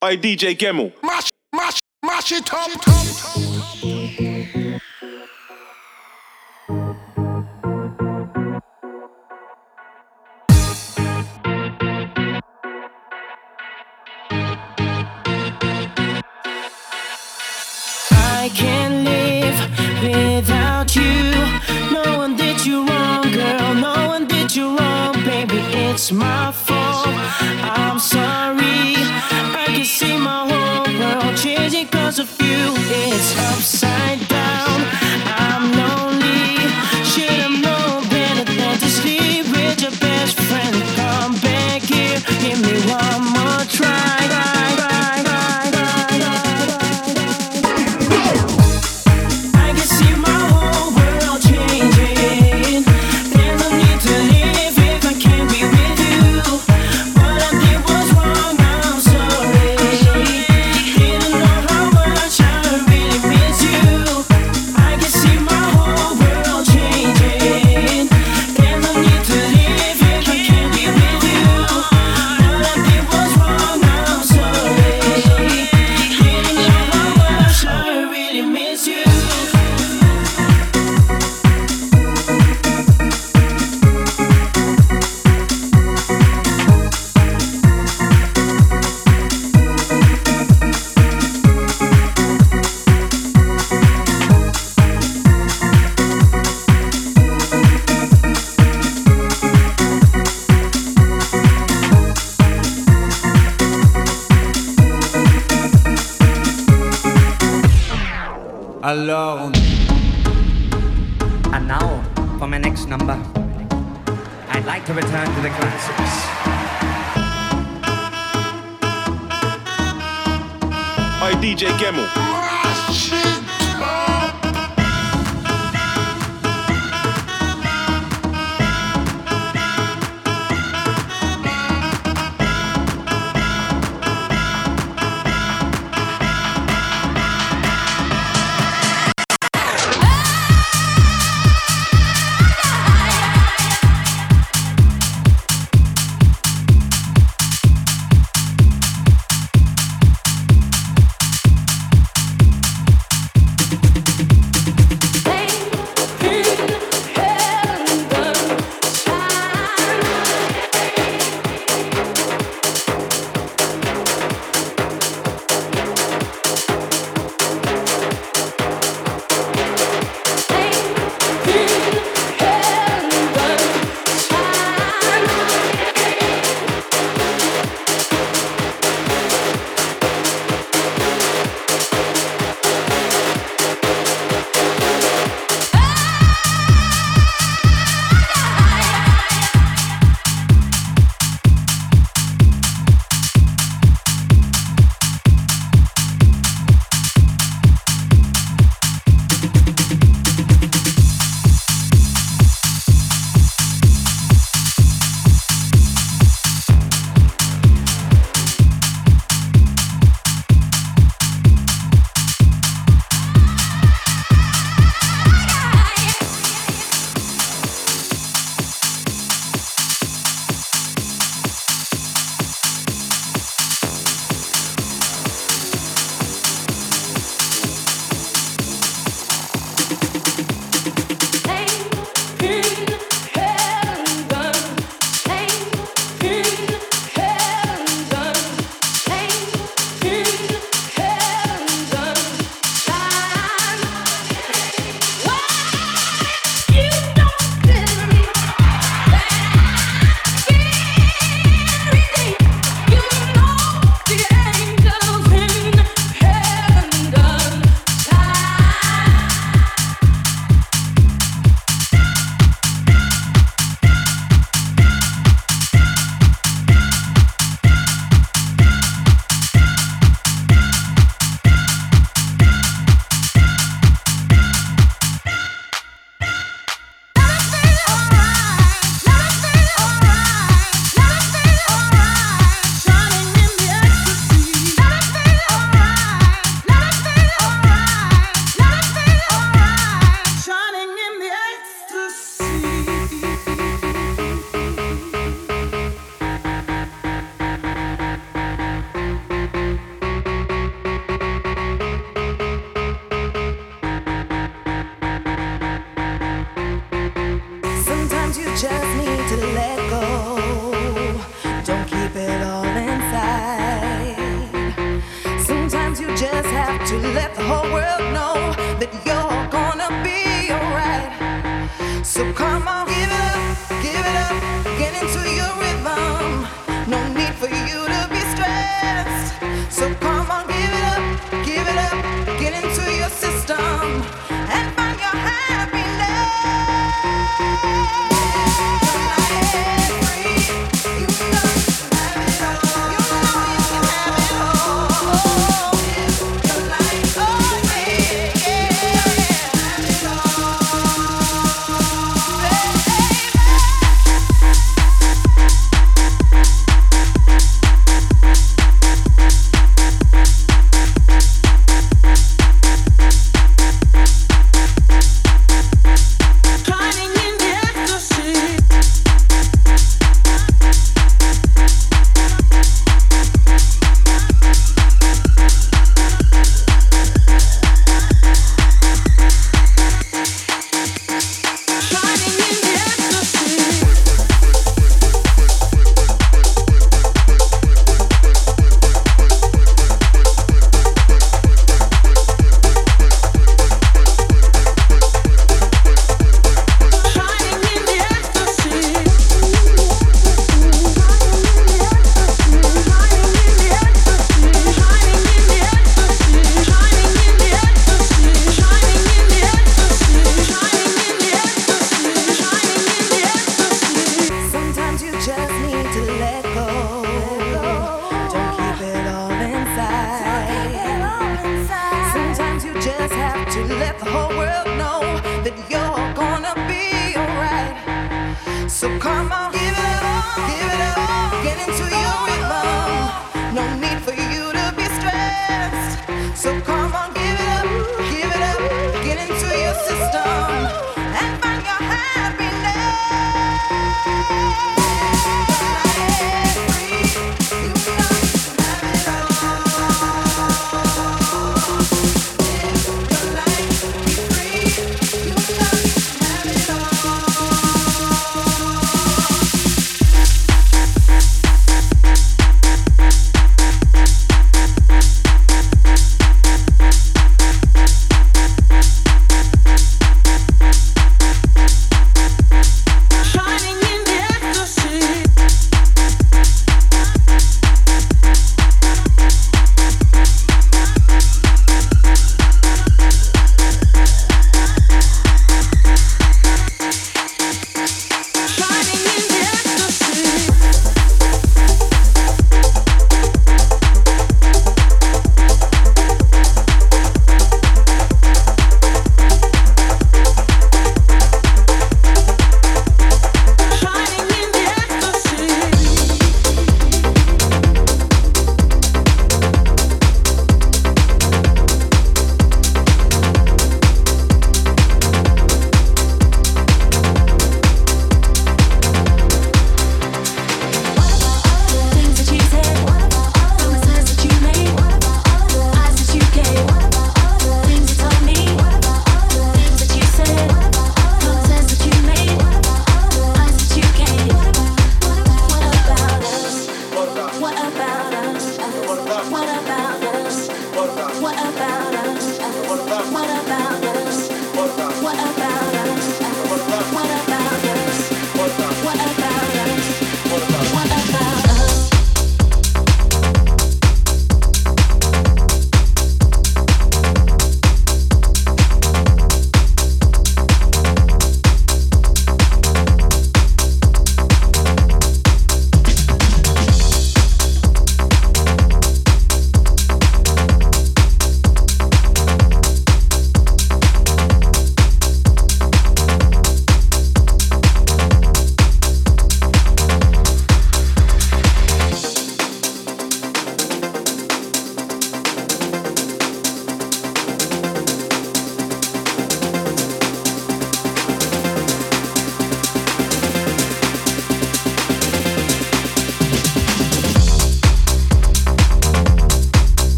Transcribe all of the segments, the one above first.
by DJ Gemmell. Mash, mash, mash it up. I can't live without you. No one did you wrong, girl. No one did you wrong, baby. It's my fault. I'm sorry changing cause of you. It's upside. my next number, I'd like to return to the classics. Hi, DJ Gemmell. Oh,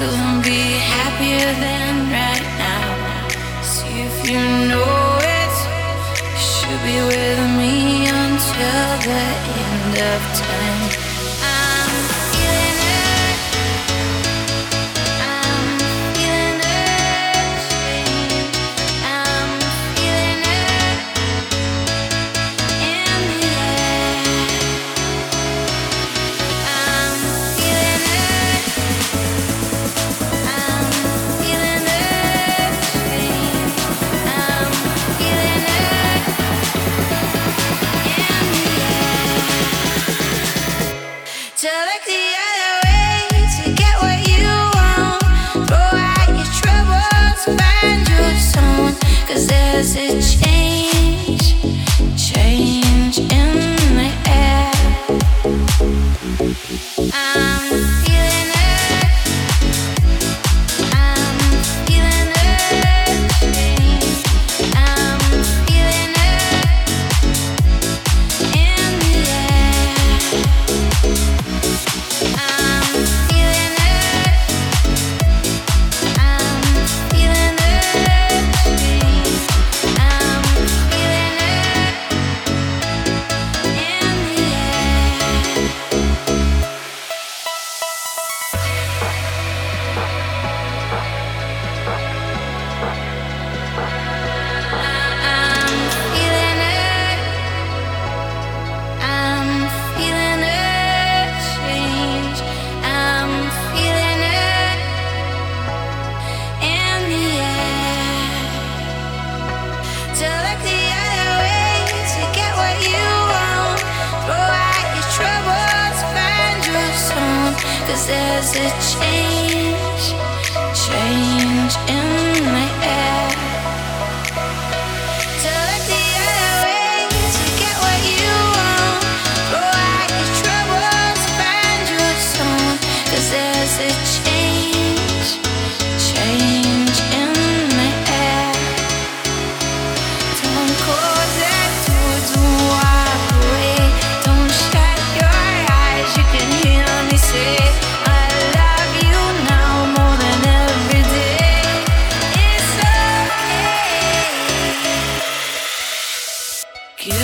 couldn't be happier than right now. See if you know it. Should be with me until the end of time. Cause there's a change.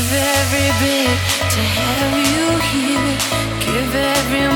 give every bit to have you here, give every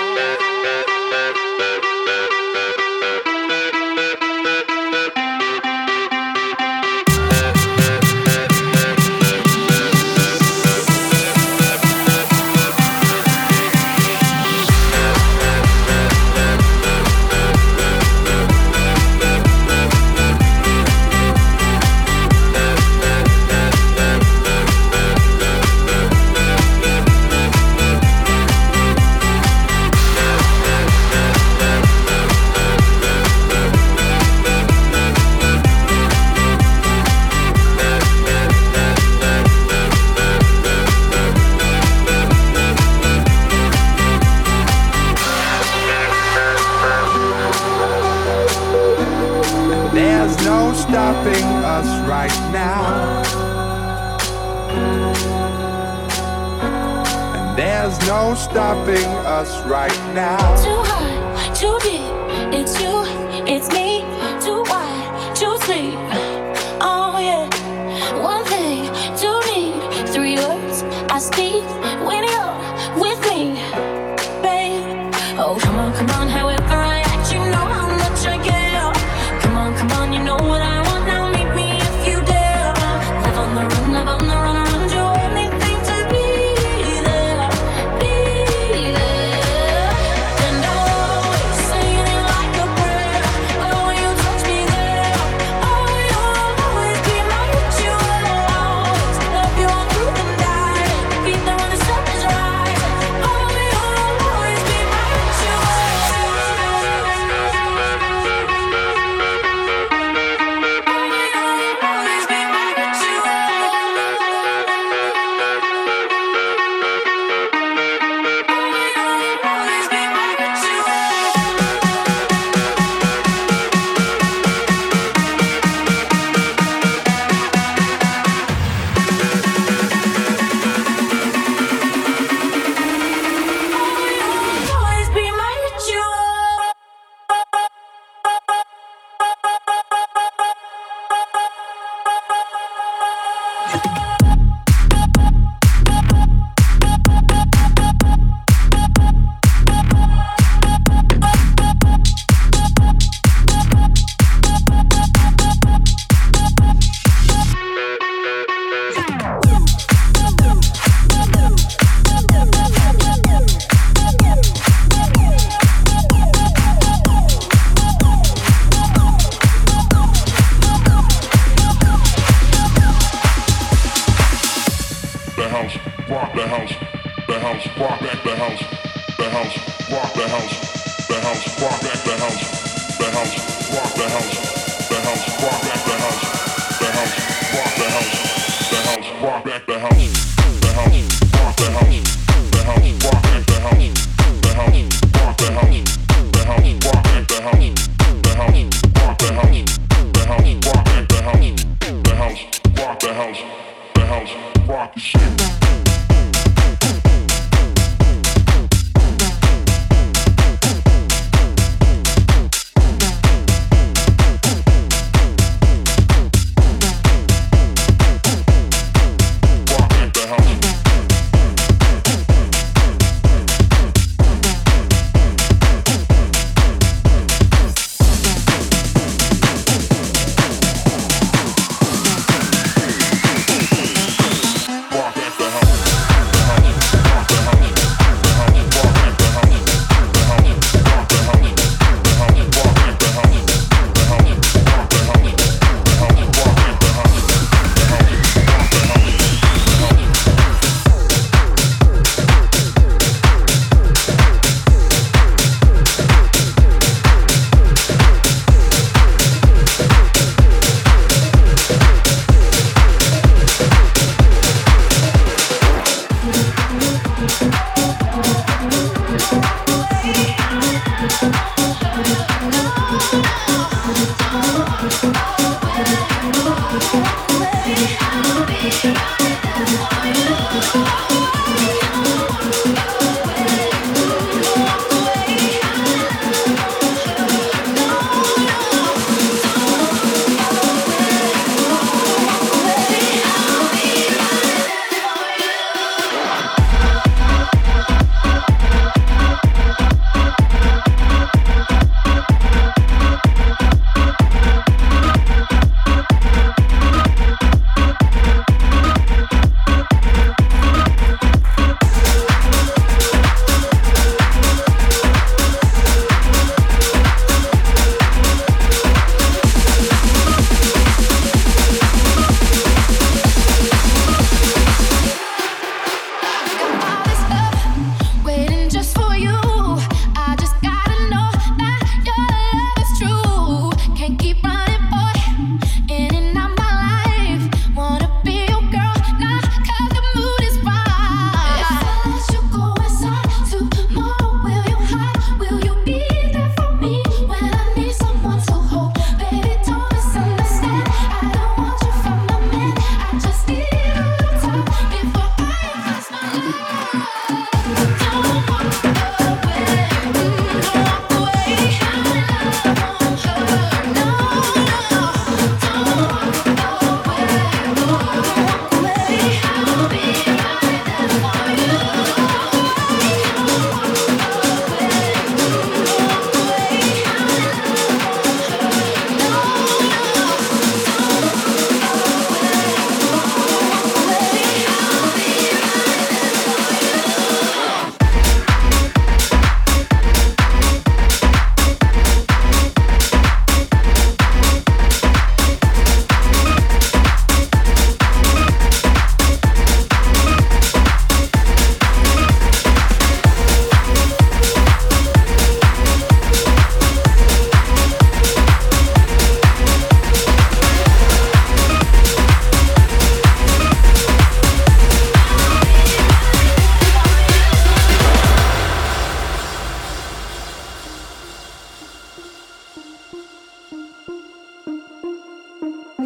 Live on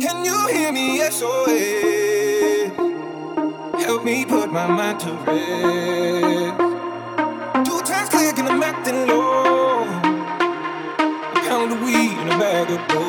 Can you hear me? SOS. Help me put my mind to rest. Two times clear, and I'm acting low. A pound of weed and a bag of gold.